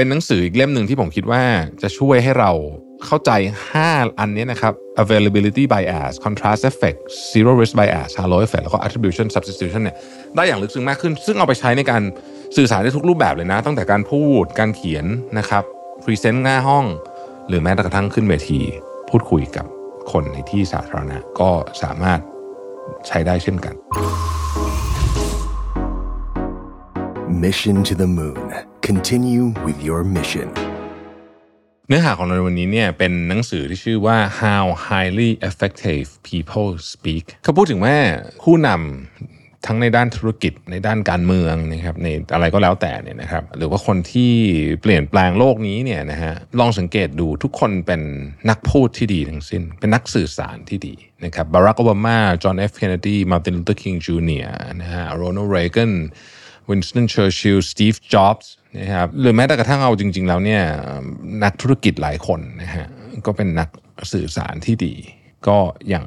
เป็นหนังสืออีกเล่มหนึ่งที่ผมคิดว่าจะช่วยให้เราเข้าใจ 5 อันนี้นะครับ availability bias contrast effect zero risk bias halo effect แล้วก็ attribute substitution เนี่ยได้อย่างลึกซึ้งมากขึ้น ซึ่งเอาไปใช้ในการสื่อสารได้ทุกรูปแบบเลยนะ ตั้งแต่การพูดการเขียนนะครับ present หน้าห้อง หรือแม้กระทั่งขึ้นเวที พูดคุยกับคนในที่สาธารณะก็สามารถใช้ได้เช่นกัน Mission to the Moon. Continue with your mission. เนื้อหาของเราในวันนี้เนี่ยเป็นหนังสือที่ชื่อว่า How Highly Effective People Speak เขาพูดถึงว่าผู้นำทั้งในด้านธุรกิจในด้านการเมืองนะครับในอะไรก็แล้วแต่เนี่ยนะครับหรือว่าคนที่เปลี่ยนแปลงโลกนี้เนี่ยนะฮะลองสังเกตดูทุกคนเป็นนักพูดที่ดีทั้งสิ้น เป็นนักสื่อสารที่ดีนะครับบารักโอบามาจอห์นเอฟเคนเนดีมาร์ตินลูเทอร์คิงจูเนียร์นะฮะโรนัลด์เรแกน วินสตันเชอร์ชิลสตีฟจ็อบส์นะครับหรือแม้แต่กระทั่งเอาจริง ๆ แล้วเนี่ยนักธุรกิจหลายคนนะฮะก็เป็นนักสื่อสารที่ดี ก็อย่าง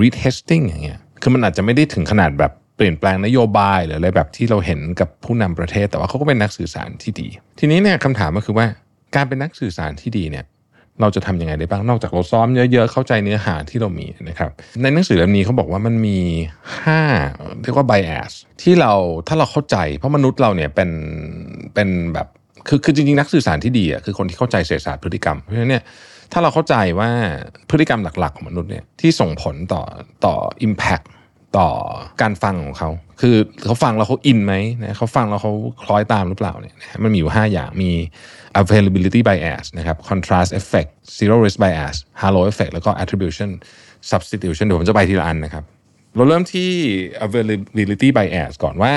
Reed Hastings อย่างเงี้ยคือมันอาจจะไม่ได้ถึงขนาดแบบเปลี่ยนแปลงนโยบายหรืออะไรแบบที่เราเห็นกับผู้นำประเทศ แต่ว่าเขาก็เป็นนักสื่อสารที่ดี ทีนี้เนี่ยคำถามก็คือว่าการเป็นนักสื่อสารที่ดีเนี่ย เราจะทำยังไงได้บ้างนอกจากเราซ้อมเยอะๆเข้าใจเนื้อหาที่เรามีนะครับในหนังสือเล่มนี้เขาบอกว่ามันมี 5 เรียกว่า bias ที่เราถ้าเราเข้าใจ เพราะมนุษย์เราเนี่ยเป็นเป็นแบบคือคือจริงๆนักสื่อสารที่ดีอะคือคนที่เข้าใจเศรษฐศาสตร์พฤติกรรมเพราะฉะนั้นเนี่ยถ้าเราเข้าใจว่าพฤติกรรมหลักๆของมนุษย์เนี่ยที่ส่งผลต่อต่อ impact ต่อการฟังของเขา คือเขาฟังแล้วเขาอินไหมนะเขาฟังแล้วเขาคล้อยตามหรือเปล่าเนี่ยมันมีอยู่ 5 อย่างมี availability bias นะครับ contrast effect zero risk bias halo effect แล้วก็ attribution substitution เดี๋ยวผมจะไปทีละอันนะครับ เราเริ่มที่ availability bias ก่อนว่า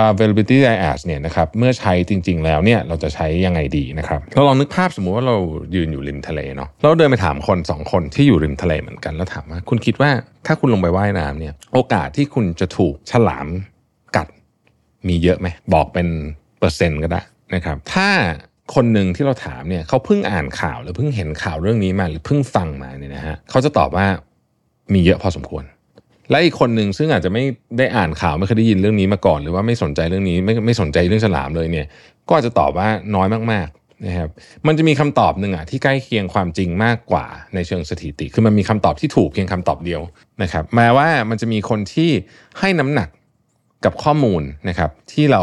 availability bias เนี่ยนะครับเมื่อใช้จริง ๆ แล้วเนี่ยเราจะใช้ยังไงดีนะครับเราลองนึกภาพสมมุติว่าเรายืนอยู่ริมทะเลเนาะเราเดินไปถามคนสองคนที่อยู่ริมทะเลเหมือนกันแล้วถามว่าคุณคิดว่าถ้าคุณลงไปว่ายน้ำเนี่ยโอกาสที่คุณจะถูกฉลามกัดมีเยอะไหมบอกเป็นเปอร์เซ็นต์ก็ได้นะครับถ้าคนหนึ่งที่เราถามเนี่ยเขาเพิ่งอ่านข่าวหรือเพิ่งเห็นข่าวเรื่องนี้มาหรือเพิ่งฟังมาเนี่ยนะฮะเขาจะตอบว่ามีเยอะพอสมควร และอีกคนหนึ่งซึ่งอาจจะไม่ได้อ่านข่าวไม่เคยได้ยินเรื่องนี้มาก่อน หรือว่าไม่สนใจเรื่องนี้ไม่ไม่สนใจเรื่องฉลามเลยเนี่ย ก็อาจจะตอบว่าน้อยมากๆนะครับมันจะมีคำตอบหนึ่งอะที่ใกล้เคียงความจริงมากกว่าในเชิงสถิติ คือมันมีคำตอบที่ถูกเพียงคำตอบเดียวนะครับแม้ว่ามันจะมีคนที่ให้น้ำหนักกับข้อมูลนะครับที่เรา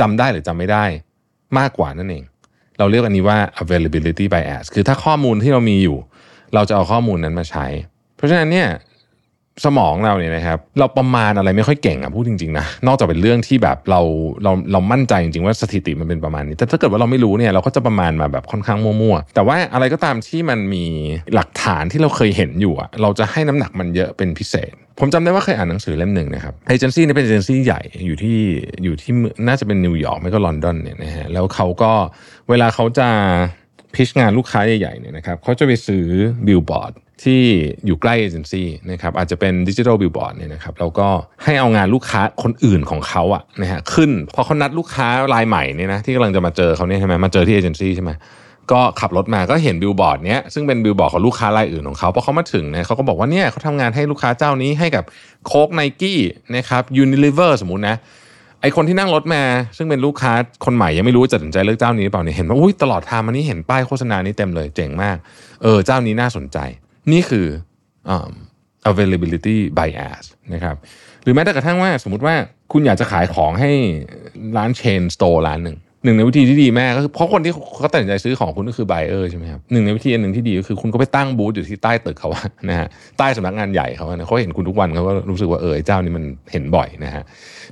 จำได้หรือจำไม่ได้มากกว่านั่นเอง เราเรียกอันนี้ว่า availability bias คือถ้าข้อมูลที่เรามีอยู่ เราจะเอาข้อมูลนั้นมาใช้ เพราะฉะนั้นเนี่ย สมองเราเนี่ยนะครับ เราประมาณอะไรไม่ค่อยเก่งอะพูดจริงๆนะนอกจากเป็นเรื่องที่แบบเราเราเรามั่นใจจริงๆว่าสถิติมันเป็นประมาณนี้ แต่ถ้าเกิดว่าเราไม่รู้เนี่ยเราก็จะประมาณมาแบบค่อนข้างมั่วๆแต่ว่าอะไรก็ตามที่มันมีหลักฐานที่เราเคยเห็นอยู่อะเราจะให้น้ำหนักมันเยอะเป็นพิเศษ ผมจำได้ว่าเคยอ่านหนังสือเล่มหนึ่งนะครับเอเจนซี่นี่เป็นเอเจนซี่ใหญ่อยู่ที่อยู่ที่น่าจะเป็นนิวยอร์กไม่ก็ลอนดอนเนี่ยนะฮะแล้วเขาก็เวลาเขาจะ pitch งานลูกค้าใหญ่ๆเนี่ยนะครับเขาจะไปซื้อบิลบอร์ด ที่อยู่ใกล้เอเจนซี่นะครับอาจจะเป็น digital billboard เนี่ยนะครับแล้วก็ให้เอางานลูกค้าคนอื่นของเขาอะนะฮะขึ้นพอเขานัดลูกค้ารายใหม่เนี่ยนะที่กำลังจะมาเจอเขาเนี่ยใช่ไหมมาเจอที่เอเจนซี่ใช่ไหมก็ขับรถมาก็เห็นบิลบอร์ดเนี้ยซึ่งเป็นบิลบอร์ดของลูกค้ารายอื่นของเขาพอเขามาถึงเนี่ยเขาก็บอกว่าเนี่ยเขาทำงานให้ลูกค้าเจ้านี้ให้กับCoke Nike นะครับ Unilever สมมุตินะไอคนที่นั่งรถมา ซึ่งเป็นลูกค้าคนใหม่ยังไม่รู้จะตัดสินใจเลือกเจ้านี้หรือเปล่าเนี่ยเห็นว่าอุ้ยตลอดทางมานี้เห็นป้ายโฆษณานี้เต็มเลยเจ๋งมากเออเจ้านี้น่าสนใจ นี่คือ um, availability bias นะครับหรือแม้แต่กระทั่งว่าสมมติว่าคุณอยากจะขายของให้ร้าน chain store ร้านหนึ่งหนึ่งในวิธีที่ดีแม่ก็คือเพราะคนที่เขาตัดสินใจซื้อของคุณก็คือ buyer ใช่ไหมครับหนึ่งในวิธีอันหนึ่งที่ดีก็คือคุณก็ไปตั้งบูธอยู่ที่ใต้ตึกเขาอะนะฮะใต้สำนักงานใหญ่เขานะเขาเห็นคุณทุกวันเขาก็รู้สึกว่าเออเจ้านี้มันเห็นบ่อยนะฮะ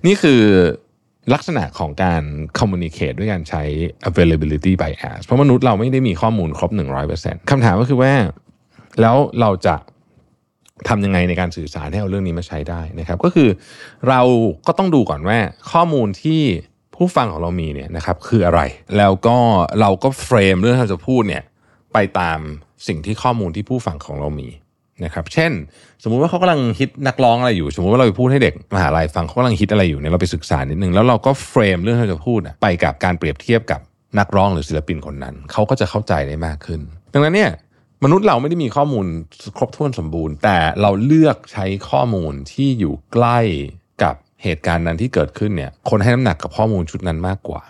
นี่คือลักษณะของการ communicate ด้วยการใช้ availability bias เพราะมนุษย์เราไม่ได้มีข้อมูลครบ 100%คำถามก็คือว่า แล้วเราจะทำยังไงในการสื่อสารให้เอาเรื่องนี้มาใช้ได้นะครับ ก็คือเราก็ต้องดูก่อนว่าข้อมูลที่ผู้ฟังของเรามีเนี่ยนะครับคืออะไร แล้วก็เราก็เฟรมเรื่องที่เราจะพูดเนี่ยไปตามสิ่งที่ข้อมูลที่ผู้ฟังของเรามีนะครับ เช่น สมมุติว่าเขากำลังฮิตนักร้องอะไรอยู่ สมมุติว่าเราไปพูดให้เด็กมหาลัยฟังเขากำลังฮิตอะไรอยู่เนี่ยเราไปศึกษานิดนึงแล้วเราก็เฟรมเรื่องที่เราจะพูดไปกับการเปรียบเทียบกับนักร้องหรือศิลปินคนนั้นเขาก็จะเข้าใจได้มากขึ้น ดังนั้นเนี่ย มนุษย์เราไม่ได้มีข้อมูลครบถ้วนสมบูรณ์ แต่เราเลือกใช้ข้อมูลที่อยู่ใกล้กับเหตุการณ์นั้นที่เกิดขึ้นเนี่ยคนให้น้ำหนักกับข้อมูลชุดนั้นมากกว่า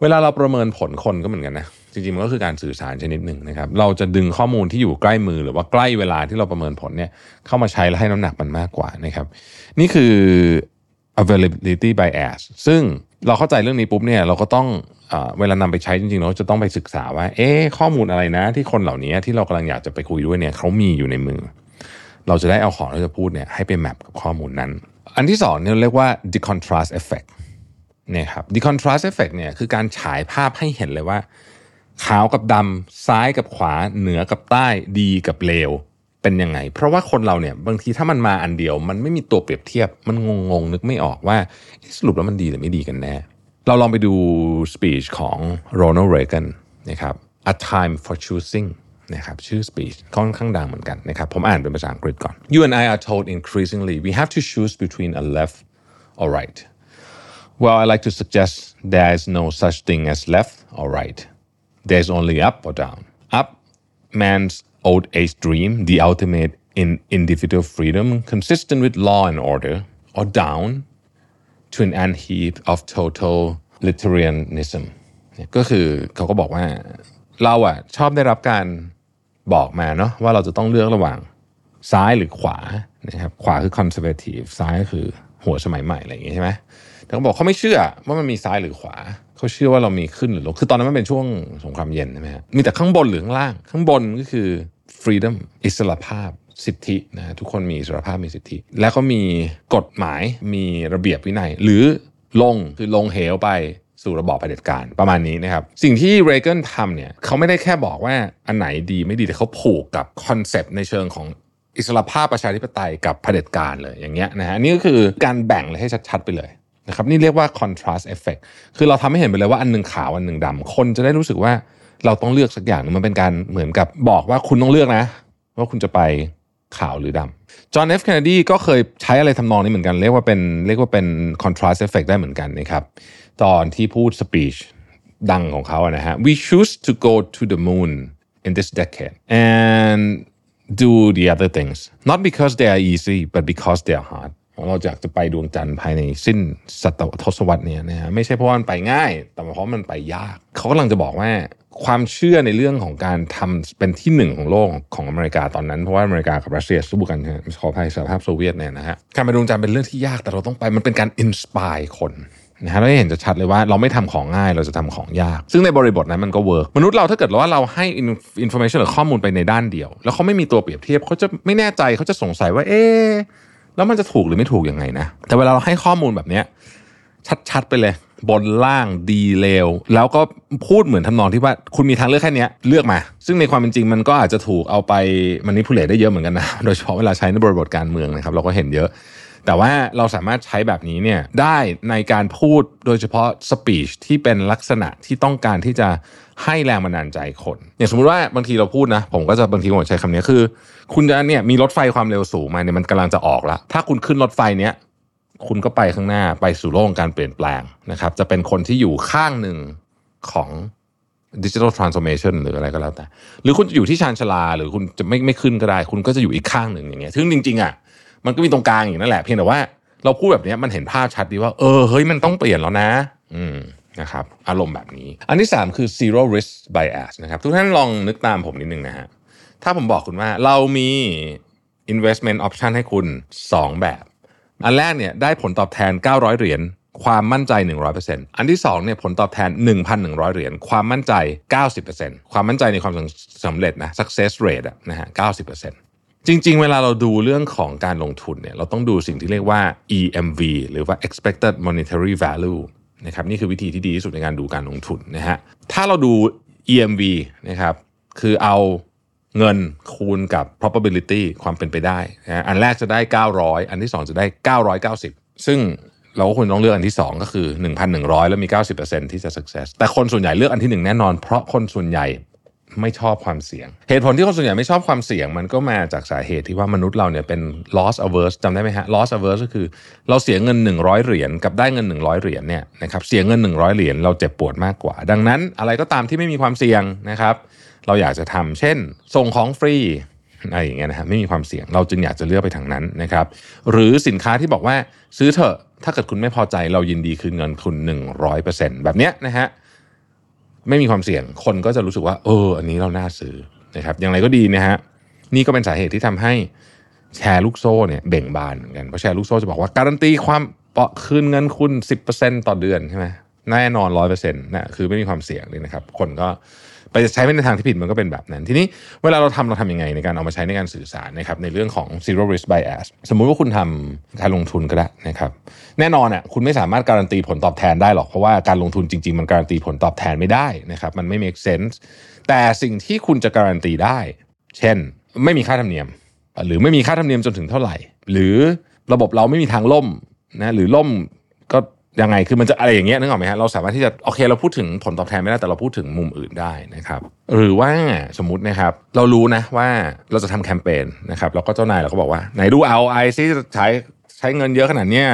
เวลาเราประเมินผลคนก็เหมือนกันนะจริงๆมันก็คือการสื่อสารชนิดหนึ่งนะครับเราจะดึงข้อมูลที่อยู่ใกล้มือหรือว่าใกล้เวลาที่เราประเมินผลเนี่ยเข้ามาใช้และให้น้ำหนักมันมากกว่านะครับ นี่คือ availability bias ซึ่ง เราเข้าใจเรื่องนี้ปุ๊บเนี่ยเราก็ต้องเอเวลานำไปใช้จริงๆเราจะต้องไปศึกษาว่า เอ๊ข้อมูลอะไรนะ ที่คนเหล่านี้ที่เรากำลังอยากจะไปคุยด้วยเนี่ยเขามีอยู่ในมือ เราจะได้เอาของที่จะพูดเนี่ยให้ไปแมปกับข้อมูลนั้น อันที่สองเนี่ยเรียกว่า the contrast effect เนี่ยครับ the contrast effect เนี่ยคือการฉายภาพให้เห็นเลยว่า ขาวกับดำซ้ายกับขวา เหนือกับใต้ดีกับเลว เป็นยังไง เพราะว่าคนเราเนี่ยบางทีถ้ามันมาอันเดียว มันไม่มีตัวเปรียบเทียบ มันงงๆนึกไม่ออกว่าสรุปแล้วมันดีหรือไม่ดีกันแน่ เราลองไปดูสปีชของโรนัลด์เรแกนนะครับ A Time for Choosing นะครับชื่อสปีชค่อนข้างดังเหมือนกันนะครับผมอ่านเป็นภาษาอังกฤษก่อน You and I are told increasingly we have to choose between a left or right Well, I like to suggest there is no such thing as left or right. There's only up or down. Up, man's old age dream, the ultimate in individual freedom, consistent with law and order, or down to an ant heap of totalitarianism ก็คือเขาก็บอกว่าเราอะชอบได้รับการบอกมาเนาะว่าเราจะต้องเลือกระหว่างซ้ายหรือขวานะครับขวาคือ conservative ซ้ายก็คือหัวสมัยใหม่อะไรอย่างงี้ใช่ไหมแต่เขาบอกเขาไม่เชื่อว่ามันมีซ้ายหรือขวา เขาเชื่อว่าเรามีขึ้นหรือลงคือตอนนั้นมันเป็นช่วงสงครามเย็นใช่ไหมฮะมีแต่ข้างบนหรือข้างล่าง ข้างบนก็คือ freedom อิสระภาพสิทธินะทุกคนมีอิสรภาพมีสิทธิ แล้วก็มีกฎหมายมีระเบียบวินัย หรือลงคือลงเหวไปสู่ระบอบเผด็จการประมาณนี้นะครับ สิ่งที่เรเกนทำเนี่ยเขาไม่ได้แค่บอกว่าอันไหนดีไม่ดีแต่เขาผูกกับคอนเซปต์ในเชิงของอิสรภาพประชาธิปไตยกับเผด็จการเลยอย่างเงี้ยนะฮะนี่ก็คือการแบ่งเลยให้ชัดๆไปเลยนะครับนี่เรียกว่า contrast effect คือเราทำให้เห็นไปเลยว่าอันหนึ่งขาวอันหนึ่งดำคนจะได้รู้สึกว่า เราต้องเลือกสักอย่างนึงมันเป็นการเหมือนกับบอกว่าคุณต้องเลือกนะ ว่าคุณจะไปขาวหรือดำจอห์นเอฟเคนเนดีก็เคยใช้อะไรทำนองนี้เหมือนกัน เรียกว่าเป็นเรียกว่าเป็น contrast effect ได้เหมือนกันนะครับ ตอนที่พูด speech ดังของเขาอะนะฮะ we choose to go to the moon in this decade and do the other things not because they are easy but because they are hard เราอยากจะไปดวงจันทร์ภายในสิ้นศตวรรษนี่ยนะฮะไม่ใช่เพราะมันไปง่าย แต่เพราะมันไปยาก เขากำลังจะบอกว่า ความเชื่อในเรื่องของการทำเป็นที่หนึ่งของโลกของอเมริกาตอนนั้น เพราะว่าอเมริกากับรัสเซียสู้กันใช่ขออภัยสหภาพโซเวียตเนี่ยนะฮะการไปดวงจันทร์เป็นเรื่องที่ยากแต่เราต้องไปมันเป็นการ inspire คนนะฮะเราได้เห็นจะชัดเลยว่าเราไม่ทำของง่ายเราจะทำของยาก ซึ่งในบริบทนั้นมันก็เวิร์กมนุษย์เราถ้าเกิดว่าเราให้ information หรือข้อมูลไปในด้านเดียว แล้วเขาไม่มีตัวเปรียบเทียบเขาจะไม่แน่ใจเขาจะสงสัยว่าเอ๊แล้วมันจะถูกหรือไม่ถูกยังไงนะแต่เวลาเราให้ข้อมูลแบบเนี้ยชัดๆไปเลย บนล่างดีเลวแล้วก็พูดเหมือนทำนองที่ว่าคุณมีทางเลือกแค่นี้เลือกมา ซึ่งในความเป็นจริงมันก็อาจจะถูกเอาไป manipulate ได้เยอะเหมือนกันนะ โดยเฉพาะเวลาใช้ในบริบทการเมืองนะครับ เราก็เห็นเยอะ แต่ว่าเราสามารถใช้แบบนี้เนี่ยได้ในการพูดโดยเฉพาะสปีชที่เป็นลักษณะที่ต้องการที่จะให้แรงบันดาลใจคน อย่างสมมติว่าบางทีเราพูดนะ ผมก็จะบางทีผมใช้คำนี้คือ คุณจะเนี่ยมีรถไฟความเร็วสูงมาเนี่ยมันกำลังจะออกแล้วถ้าคุณขึ้นรถไฟเนี้ย คุณก็ไปข้างหน้าไปสู่โลกของการเปลี่ยนแปลงนะครับ จะเป็นคนที่อยู่ข้างหนึ่งของดิจิทัลทรานส์โอมชันหรืออะไรก็แล้วแต่ หรือคุณจะอยู่ที่ชานชาลา หรือคุณจะไม่ไม่ขึ้นก็ได้ คุณก็จะอยู่อีกข้างหนึ่งอย่างเงี้ยซึ่งจริงๆอะมันก็มีตรงกลางอย่างนั่นแหละเพียงแต่ว่าเราพูดแบบนี้มันเห็นภาพชัดดีว่า เออเฮ้ยมันต้องเปลี่ยนแล้วนะ อืมนะครับ อารมณ์แบบนี้ อันที่ 3 คือ zero risk bias นะครับ ทุกท่านลองนึกตามผมนิดนึงนะฮะถ้าผมบอกคุณว่าเรามี investment option ให้คุณ 2 แบบ อันแรกเนี่ยได้ผลตอบแทน 900 เหรียญความมั่นใจ 100%อันที่2เนี่ยผลตอบแทน 1,100 เหรียญความมั่นใจ 90%ความมั่นใจในความสำเร็จนะ success rate อะนะฮะ90%จริง ๆ เวลาเราดูเรื่องของการลงทุนเนี่ยเราต้องดูสิ่งที่เรียกว่า EMV หรือว่า expected monetary value นะครับนี่คือวิธีที่ดีที่สุดในการดูการลงทุนนะฮะถ้าเราดู EMV นะครับคือเอา เงินคูณกับ probability ความเป็นไปได้นะอันแรกจะได้ 900 อันที่ 2 จะได้ 990 ซึ่งเราก็ควรต้องเลือกอันที่ 2 ก็คือ 1,100 แล้วมี 90%ที่จะ success แต่คนส่วนใหญ่เลือกอันที่ 1 แน่นอน เพราะคนส่วนใหญ่ไม่ชอบความเสี่ยง เหตุผลที่คนส่วนใหญ่ไม่ชอบความเสี่ยง มันก็มาจากสาเหตุที่ว่ามนุษย์เราเนี่ยเป็น loss averse จำได้ไหมฮะ loss averse ก็คือเราเสียเงิน 100 เหรียญกับได้เงิน 100 เหรียญเนี่ยนะครับเสียเงิน 100 เหรียญเราเจ็บปวดมากกว่า ดังนั้นอะไรก็ตามที่ไม่มีความเสี่ยงนะครับ เราอยากจะทำเช่น ส่งของฟรีอะไรอย่างเงี้ยนะฮะไม่มีความเสี่ยงเราจึงอยากจะเลือกไปทางนั้นนะครับ หรือสินค้าที่บอกว่าซื้อเถอะถ้าเกิดคุณไม่พอใจเรายินดีคืนเงินคุณ 100%แบบเนี้ยนะฮะไม่มีความเสี่ยงคนก็จะรู้สึกว่า เออ อันนี้เราน่าซื้อนะครับ อย่างไรก็ดีนะฮะนี่ก็เป็นสาเหตุที่ทำให้แชร์ลูกโซ่เนี่ยเบ่งบานเหมือนกันเพราะแชร์ลูกโซ่จะบอกว่าการันตีความเปาะคืนเงินคุณ 10%ต่อเดือนใช่ไหมแน่นอนร้อยเปอร์เซ็นต์นะคือไม่มีความเสี่ยงเลยนะครับ คนก็ ไปใช้ในทางที่ผิดมันก็เป็นแบบนั้น ทีนี้เวลาเราทำเราทำยังไงในการเอามาใช้ในการสื่อสารนะครับในเรื่องของ zero risk bias สมมุติว่าคุณทำการลงทุนก็ได้นะครับแน่นอนอะคุณไม่สามารถการันตีผลตอบแทนได้หรอกเพราะว่าการลงทุนจริง ๆ มันการันตีผลตอบแทนไม่ได้นะครับมันไม่ make sense แต่สิ่งที่คุณจะการันตีได้ เช่น ไม่มีค่าธรรมเนียม หรือไม่มีค่าธรรมเนียมจนถึงเท่าไหร่ หรือระบบเราไม่มีทางล่มนะหรือล่มก็ ยังไงคือมันจะอะไรอย่างเงี้ยนึกออกไหมฮะเราสามารถที่จะโอเคเราพูดถึงผลตอบแทนไม่ได้แต่เราพูดถึงมุมอื่นได้นะครับ หรือว่าสมมตินะครับ เรารู้นะว่าเราจะทำแคมเปญนะครับแล้วก็เจ้านายเราก็บอกว่าไหนดูเอาไอซิจะใช้ใช้เงินเยอะขนาดเนี้ย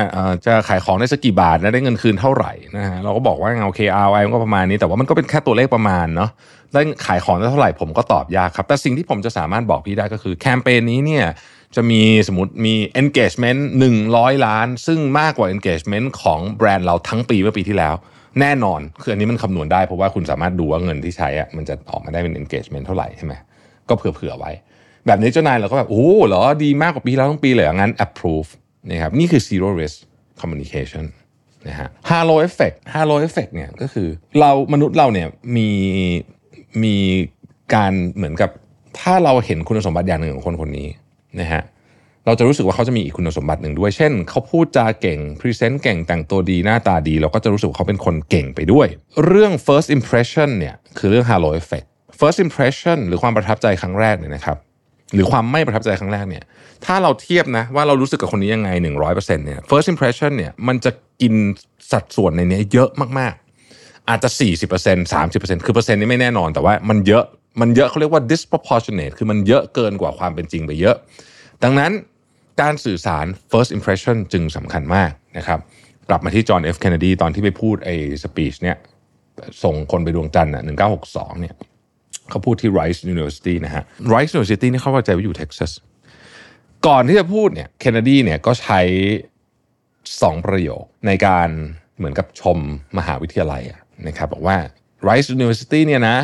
จะขายของได้สักกี่บาทและได้เงินคืนเท่าไหร่นะฮะเราก็บอกว่าโอเค ROI มันก็ประมาณนี้ แต่ว่ามันก็เป็นแค่ตัวเลขประมาณเนาะได้ขายของได้เท่าไหร่ผมก็ตอบยากครับ แต่สิ่งที่ผมจะสามารถบอกพี่ได้ก็คือแคมเปญนี้เนี่ย จะมีสมมติมี engagement 100 ล้าน ซึ่งมากกว่า engagement ของแบรนด์เราทั้งปีเมื่อปีที่แล้ว แน่นอน คืออันนี้มันคำนวณได้เพราะว่าคุณสามารถดูว่าเงินที่ใช้อะมันจะออกมาได้เป็น engagement เท่าไหร่ใช่ไหมก็เผื่อๆไว้ แบบนี้เจ้านายเราก็แบบ โอ้เหรอ ดีมากกว่าปีแล้วทั้งปีเลยงั้น approve นะครับ นี่คือ zero risk communication นะฮะ halo effect halo effect เนี่ยก็คือเรามนุษย์เราเนี่ยมีมีการเหมือนกับถ้าเราเห็นคุณสมบัติอย่างหนึ่งของคนคนนี้ นะฮะเราจะรู้สึกว่าเขาจะมีอีกคุณสมบัติหนึ่งด้วย เช่น เขาพูดจาเก่ง พรีเซนต์เก่งแต่งตัวดีหน้าตาดี เราก็จะรู้สึกว่าเขาเป็นคนเก่งไปด้วย เรื่อง first impression เนี่ยคือเรื่อง halo effect first impression หรือความประทับใจครั้งแรกเนี่ยนะครับหรือความไม่ประทับใจครั้งแรกเนี่ยถ้าเราเทียบนะว่าเรารู้สึกกับคนนี้ยังไง 100%เนี่ย first impression เนี่ยมันจะกินสัดส่วนในนี้เยอะมาก อาจจะ 40% 30%คือเปอร์เซ็นต์นี้ไม่แน่นอน แต่ว่ามันเยอะมันเยอะเขาเรียกว่า disproportionate คือมันเยอะเกินกว่าความเป็นจริงไปเยอะ ดังนั้นการสื่อสาร first impression จึงสำคัญมากนะครับกลับมาที่จอห์น F. Kennedy ตอนที่ไปพูดไอ้สปีชเนี่ยส่งคนไปดวงจันทร์อะ1962เนี่ยเขาพูดที่ Rice University นะฮะ Rice University นี่เขาเข้าใจว่าอยู่เท็กซัสก่อนที่จะพูดเนี่ยเคนเนดีเนี่ยก็ใช้สองประโยคในการเหมือนกับชมมหาวิทยาลัยอะ นะครับบอกว่า Rice University เนี่ยนะ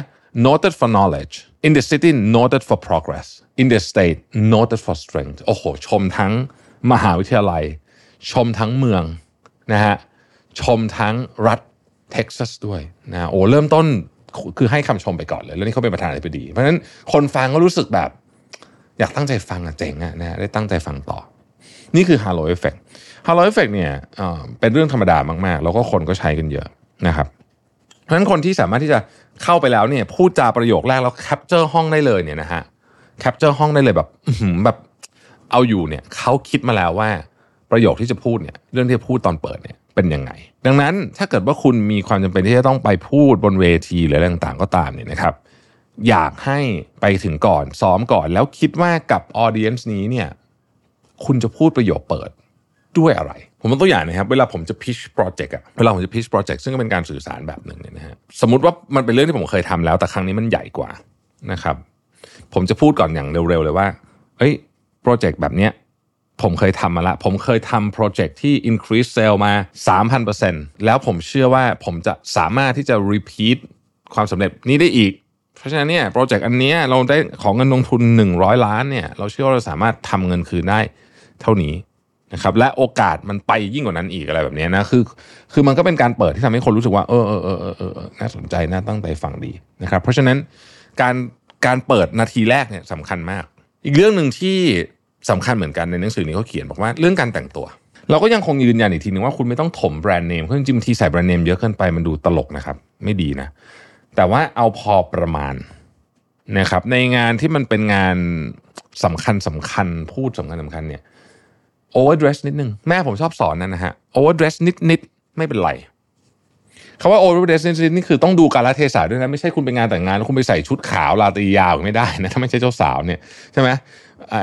noted for knowledge in the city noted for progress in the state noted for strength โอ้โห ชมทั้งมหาวิทยาลัย ชมทั้งเมืองนะฮะชมทั้งรัฐเท็กซัสด้วยนะโอ้เริ่มต้นคือให้คำชมไปก่อนเลย แล้วนี่เขาเป็นประธานาธิบดี เพราะฉะนั้นคนฟังก็รู้สึกแบบ อยากตั้งใจฟังอะเจ๋งอะนะได้ตั้งใจฟังต่อ นี่คือ Halo Effect Halo Effect เนี่ยเอ่อเป็นเรื่องธรรมดามากๆ แล้วก็คนก็ใช้กันเยอะนะครับ เพราะฉะนั้นคนที่สามารถที่จะเข้าไปแล้วเนี่ยพูดจาประโยคแรกแล้วแคปเจอร์ห้องได้เลยเนี่ยนะฮะcapture ห้องได้เลยแบบแบบเอาอยู่เนี่ยเขาคิดมาแล้วว่าประโยคที่จะพูดเนี่ยเรื่องที่พูดตอนเปิดเนี่ยเป็นยังไง ดังนั้นถ้าเกิดว่าคุณมีความจำเป็นที่จะต้องไปพูดบนเวทีหรืออะไรต่างๆก็ตามเนี่ยนะครับ อยากให้ไปถึงก่อนซ้อมก่อนแล้วคิดว่ากับ audience นี้เนี่ยคุณจะพูดประโยคเปิด ด้วยอะไร ผมยกตัวอย่างนะครับ เวลาผมจะ pitch โปรเจกต์อะเวลาผมจะ pitch โปรเจกต์ซึ่งก็เป็นการสื่อสารแบบหนึ่งเนี่ยนะฮะสมมติว่ามันเป็นเรื่องที่ผมเคยทำแล้ว แต่ครั้งนี้มันใหญ่กว่านะครับ ผมจะพูดก่อนอย่างเร็วๆเลยว่าเอ้ยโปรเจกต์แบบเนี้ยผมเคยทำมาละ ผมเคยทำโปรเจกต์ที่ increase sale มา 3,000%แล้วผมเชื่อว่าผมจะสามารถที่จะ repeat ความสำเร็จนี้ได้อีก เพราะฉะนั้นเนี่ยโปรเจกต์อันเนี้ยเราได้ขอเงินลงทุน 100 ล้านเนี่ย เราเชื่อว่าเราสามารถทำเงินคืนได้เท่านี้ นะครับและโอกาสมันไปยิ่งกว่านั้นอีกอะไรแบบนี้นะคือ คือมันก็เป็นการเปิดที่ทำให้คนรู้สึกว่าเออเออเออเออเออน่าสนใจน่าตั้งใจฟังดีนะครับ เพราะฉะนั้นการการเปิดนาทีแรกเนี่ยสำคัญมาก อีกเรื่องหนึ่งที่สำคัญเหมือนกันในหนังสือนี้เขาเขียนบอกว่าเรื่องการแต่งตัว เราก็ยังคงยืนยันอีกทีนึงว่าคุณไม่ต้องถมแบรนด์เนมเพราะจริงๆบางทีใส่แบรนด์เนมเยอะเกินไปมันดูตลกนะครับ ไม่ดีนะ แต่ว่าเอาพอประมาณนะครับในงานที่มันเป็นงานสำคัญสำคัญพูดสำคัญสำคัญเนี่ย overdress นิดนึง แม่ผมชอบสอนนั่นนะฮะ overdress นิดนิดไม่เป็นไรคำว่า overdress นิดนิดนี่คือต้องดูกาลเทศะด้วยนะไม่ใช่คุณไปงานแต่งงานแล้วคุณไปใส่ชุดขาวราตรียาวไม่ได้นะถ้าไม่ใช่เจ้าสาวเนี่ยใช่ไหม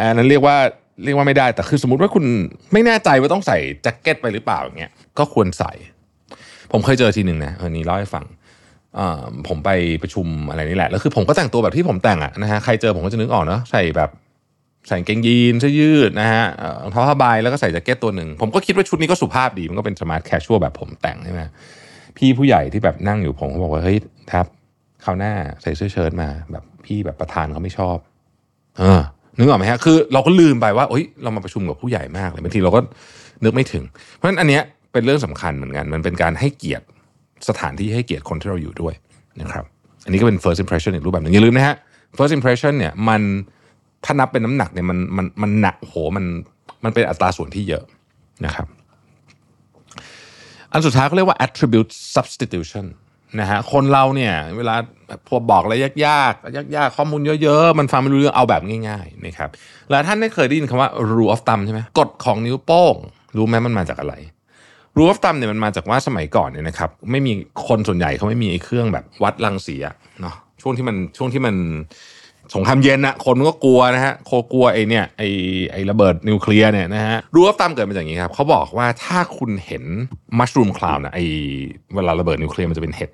อันนั้นเรียกว่าเรียกว่าไม่ได้แต่คือสมมติว่าคุณไม่แน่ใจว่าต้องใส่แจ็คเก็ตไปหรือเปล่าอย่างเงี้ยก็ควรใส่ ผมเคยเจอทีหนึ่งนะเออนี้เล่าให้ฟังผมไปประชุมอะไรนี่แหละแล้วคือผมก็แต่งตัวแบบที่ผมแต่งอะนะฮะใครเจอผมก็จะนึกออกเนาะใส่แบบ ใส่เกงยีนเสื้อยืดนะฮะเอ่อรองเท้าผ้าใบแล้วก็ใส่แจ็คเก็ตตัวหนึ่ง ผมก็คิดว่าชุดนี้ก็สุภาพดี มันก็เป็น smart casual แบบผมแต่งใช่ไหมพี่ผู้ใหญ่ที่แบบนั่งอยู่ผมก็บอกว่า เฮ้ยครับคราวหน้าใส่เสื้อเชิ้ตมาแบบพี่แบบประธานเขาไม่ชอบ เออนึกออกไหมฮะคือเราก็ลืมไปว่าเอ้ยเรามาประชุมกับผู้ใหญ่มากเลยบางทีเราก็นึกไม่ถึง เพราะฉะนั้นอันเนี้ยเป็นเรื่องสำคัญเหมือนกัน มันเป็นการให้เกียรติสถานที่ให้เกียรติคนที่เราอยู่ด้วยนะครับ อันนี้ก็เป็น first impression อีกรูปแบบหนึงอย่าลืมนะฮะ first impression เนี่ยมัน ถ้านับเป็นน้ำหนักเนี่ยมันมันมันหนักโหมันมันเป็นอัตราส่วนที่เยอะนะครับอันสุดท้ายเขาเรียกว่า attribute substitution นะฮะคนเราเนี่ยเวลาพอบอกอะไรยากๆยากๆข้อมูลเยอะๆ มันฟังไม่รู้เรื่องเอาแบบง่ายๆนะครับหลายท่านได้เคยได้ยินคำว่า rule of thumb ใช่ไหมกฎของนิ้วโป้ง รู้ไหมมันมาจากอะไร rule of thumb เนี่ยมันมาจากว่าสมัยก่อนเนี่ยนะครับไม่มีคนส่วนใหญ่เขาไม่มีเครื่องแบบวัดรังสีอะเนาะช่วงที่มันช่วงที่มัน สงครามเย็นอะคนก็กลัวนะฮะโคกลัวไอ้เนี่ยไอ้ไอระเบิดนิวเคลียร์เนี่ยนะฮะ rule of thumb เกิดมาอย่างนี้ครับเขาบอกว่าถ้าคุณเห็น mushroom cloud นะไอ้เวลาระเบิดนิวเคลียร์มันจะเป็นเห็ด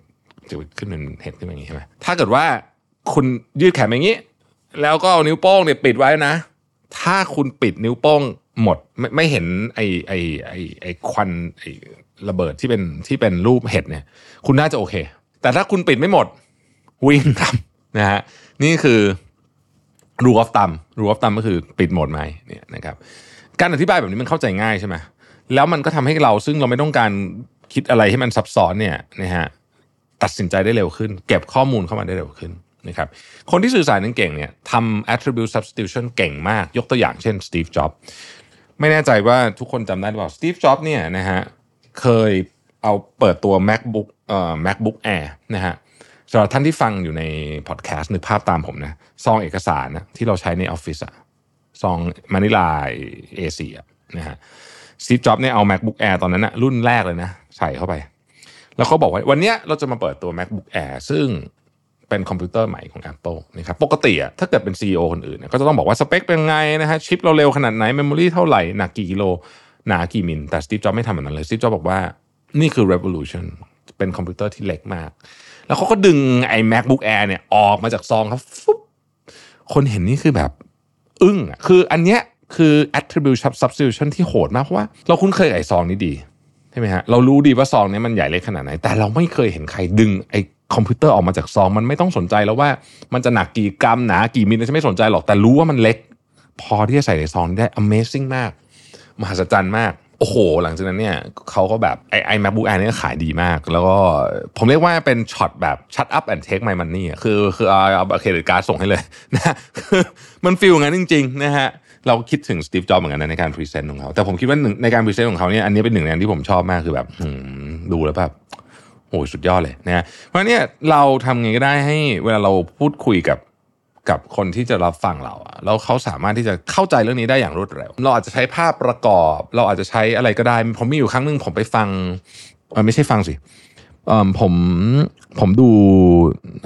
จะขึ้นเป็นเห็ดขึ้นอย่างนี้ใช่ไหมถ้าเกิดว่าคุณยืดแขนอย่างนี้ แล้วก็เอานิ้วโป้งเนี่ยปิดไว้นะ ถ้าคุณปิดนิ้วโป้งหมดไม่ไม่เห็นไอไอไอไอควันไอระเบิดที่เป็นที่เป็นรูปเห็ดเนี่ย คุณน่าจะโอเค แต่ถ้าคุณปิดไม่หมด วิ่งครับ นะฮะนี่คือ rule of thumb rule of thumb ก็คือปิดหมดไหมเนี่ยนะครับการอธิบายแบบนี้มันเข้าใจง่ายใช่ไหมแล้วมันก็ทำให้เราซึ่งเราไม่ต้องการคิดอะไรให้มันซับซ้อนเนี่ยนะฮะตัดสินใจได้เร็วขึ้น เก็บข้อมูลเข้ามาได้เร็วขึ้นนะครับคนที่สื่อสารนั้นเก่งเนี่ยทำ attribute substitution เก่งมาก ยกตัวอย่างเช่น Steve Jobs ไม่แน่ใจว่าทุกคนจำได้หรือเปล่า Steve Jobs เนี่ยนะฮะเคยเอาเปิดตัว MacBook เอ่อ MacBook Air นะฮะ สำหรับท่านที่ฟังอยู่ในพอดแคสต์นึกภาพตามผมนะซองเอกสารนะที่เราใช้ในออฟฟิศอะซองมานิลา A4 อะนะฮะ Steve Jobs เนี่ยเอา MacBook Air ตอนนั้นนะรุ่นแรกเลยนะ ใส่เข้าไป แล้วเขาบอกว่าวันเนี้ยเราจะมาเปิดตัว MacBook Air ซึ่งเป็นคอมพิวเตอร์ใหม่ของ Apple นะครับปกติอะถ้าเกิดเป็น CEO คนอื่นเนี่ยก็จะต้องบอกว่าสเปคเป็นไงนะฮะชิปเราเร็วขนาดไหน memory เท่าไหร่หนักกี่กิโลหนากี่มิลแต่ Steve Jobs ไม่ทำแบบนั้นเลย Steve Jobs บอกว่านี่คือ revolution เป็นคอมพิวเตอร์ที่เล็กมาก แล้วเขาก็ดึงไอ้ MacBook Air เนี่ยออกมาจากซองครับฟุ๊บคนเห็นนี่คือแบบอึ้งอะคืออันเนี้ยคือ attribute substitution ที่โหดมาก เพราะว่าเราคุ้นเคยไอ้ซองนี้ดีใช่ไหมฮะเรารู้ดีว่าซองเนี้ยมันใหญ่เล็กขนาดไหน แต่เราไม่เคยเห็นใครดึงไอ้คอมพิวเตอร์ออกมาจากซอง มันไม่ต้องสนใจแล้วว่ามันจะหนักกี่กรัมหนากี่มิลเราจะไม่สนใจหรอกแต่รู้ว่ามันเล็ก พอที่จะใส่ในซองได้ amazing มาก มหัศจรรย์มาก โอ้โห หลังจากนั้นเนี่ยเขาก็แบบไอไอ MacBook Air เนี่ยขายดีมาก แล้วก็ผมเรียกว่าเป็นช็อตแบบ shut up and take my money อ่คือคือเอาเอา credit card ส่งให้เลยนะมันฟีลงั้นจริงๆนะฮะเราคิดถึง Steve Jobs เหมือนกันนะในการพรีเซนต์ของเขา แต่ผมคิดว่าหนึ่งในการพรีเซนต์ของเขาเนี่ยอันนี้เป็นหนึ่งในอันที่ผมชอบมากคือแบบดูแล้วแบบโอ้โหสุดยอดเลยนะเพราะเนี่ยเราทำไงก็ได้ให้เวลาเราพูดคุยกับ กับคนที่จะรับฟังเราอะแล้วเขาสามารถที่จะเข้าใจเรื่องนี้ได้อย่างรวดเร็ว เราอาจจะใช้ภาพประกอบ เราอาจจะใช้อะไรก็ได้ ผมมีอยู่ครั้งหนึ่งผมไปฟังเออไม่ใช่ฟังสิเออผมผมดู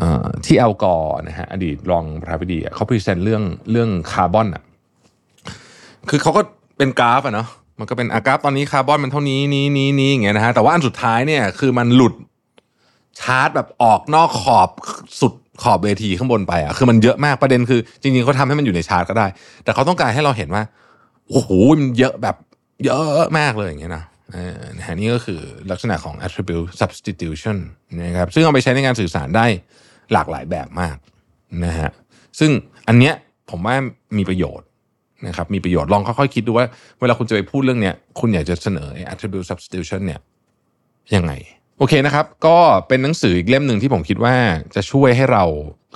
อ่อที่ Al Gore นะฮะอดีตรองประธานาธิบดีเขาพรีเซนต์เรื่องเรื่องคาร์บอนอะคือเขาก็เป็นกราฟอะเนาะมันก็เป็นอากราฟตอนนี้คาร์บอนมันเท่านี้นี้นี้นี้อย่างเงี้ยนะฮะแต่ว่าอันสุดท้ายเนี่ยคือมันหลุดชาร์จแบบออกนอกขอบสุด ขอบเวทีข้างบนไปอะคือมันเยอะมากประเด็นคือ จริงๆเขาทำให้มันอยู่ในชาร์ตก็ได้ แต่เขาต้องการให้เราเห็นว่าโอ้โหมันเยอะแบบเยอะมากเลยอย่างเงี้ยนะออนะฮะนี่ก็คือลักษณะของ attribute substitution นะครับซึ่งเอาไปใช้ในการสื่อสารได้หลากหลายแบบมากนะฮะซึ่งอันเนี้ยผมว่ามีประโยชน์นะครับมีประโยชน์ลองค่อยๆคิดดูว่า เวลาคุณจะไปพูดเรื่องเนี้ยคุณอยากจะเสนอไอ้ attribute substitution เนี่ยยังไง โอเคนะครับ ก็เป็นหนังสืออีกเล่มหนึ่งที่ผมคิดว่าจะช่วยให้เรา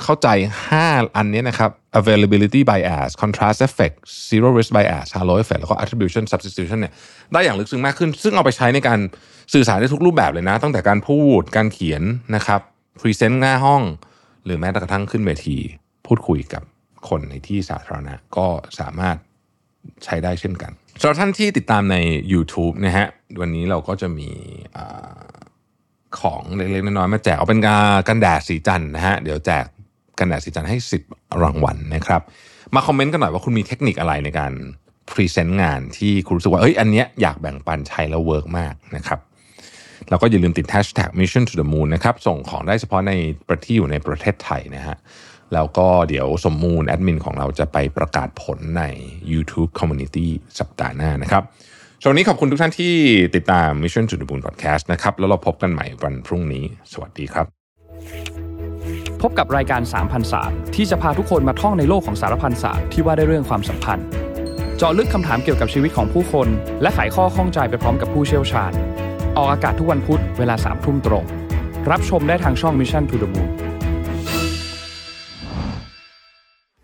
เข้าใจ 5 อันนี้นะครับ availability bias contrast effect zero risk bias halo effect แล้วก็ attribution substitution เนี่ยได้อย่างลึกซึ้งมากขึ้น ซึ่งเอาไปใช้ในการสื่อสารได้ทุกรูปแบบเลยนะ ตั้งแต่การพูดการเขียนนะครับ present หน้าห้อง หรือแม้กระทั่งขึ้นเวที พูดคุยกับคนในที่สาธารณะก็สามารถใช้ได้เช่นกันสำหรับท่านที่ติดตามใน YouTube นะฮะวันนี้เราก็จะมี ของเล็กๆน้อยๆมาแจกเอาเป็นกันแดดสีจันนะฮะเดี๋ยวแจกกันแดดสีจันให้ 10 รางวัลนะครับ มาคอมเมนต์กันหน่อยว่าคุณมีเทคนิคอะไรในการพรีเซนต์งานที่คุณรู้สึกว่าเอ้ยอันเนี้ยอยากแบ่งปันใช้แล้วเวิร์กมากนะครับแล้วก็อย่าลืมติด hashtag Mission To The Moon นะครับ ส่งของได้เฉพาะในประเทศอยู่ในประเทศไทยนะฮะ แล้วก็เดี๋ยวสมมูลแอดมินของเราจะไปประกาศผลใน YouTube Community สัปดาห์หน้านะครับ ช่วงนี้ขอบคุณทุกท่านที่ติดตาม Mission to the Moon Podcast นะครับ แล้วเราพบกันใหม่วันพรุ่งนี้ สวัสดีครับ พบกับรายการสามพันศาสตร์ที่จะพาทุกคนมาท่องในโลกของสารพันศาสตร์ที่ว่าได้เรื่องความสัมพันธ์ เจาะลึกคำถามเกี่ยวกับชีวิตของผู้คน และไขข้อข้องใจไปพร้อมกับผู้เชี่ยวชาญ ออกอากาศทุกวันพุธเวลาสามทุ่มตรง รับชมได้ทางช่อง Mission to the Moon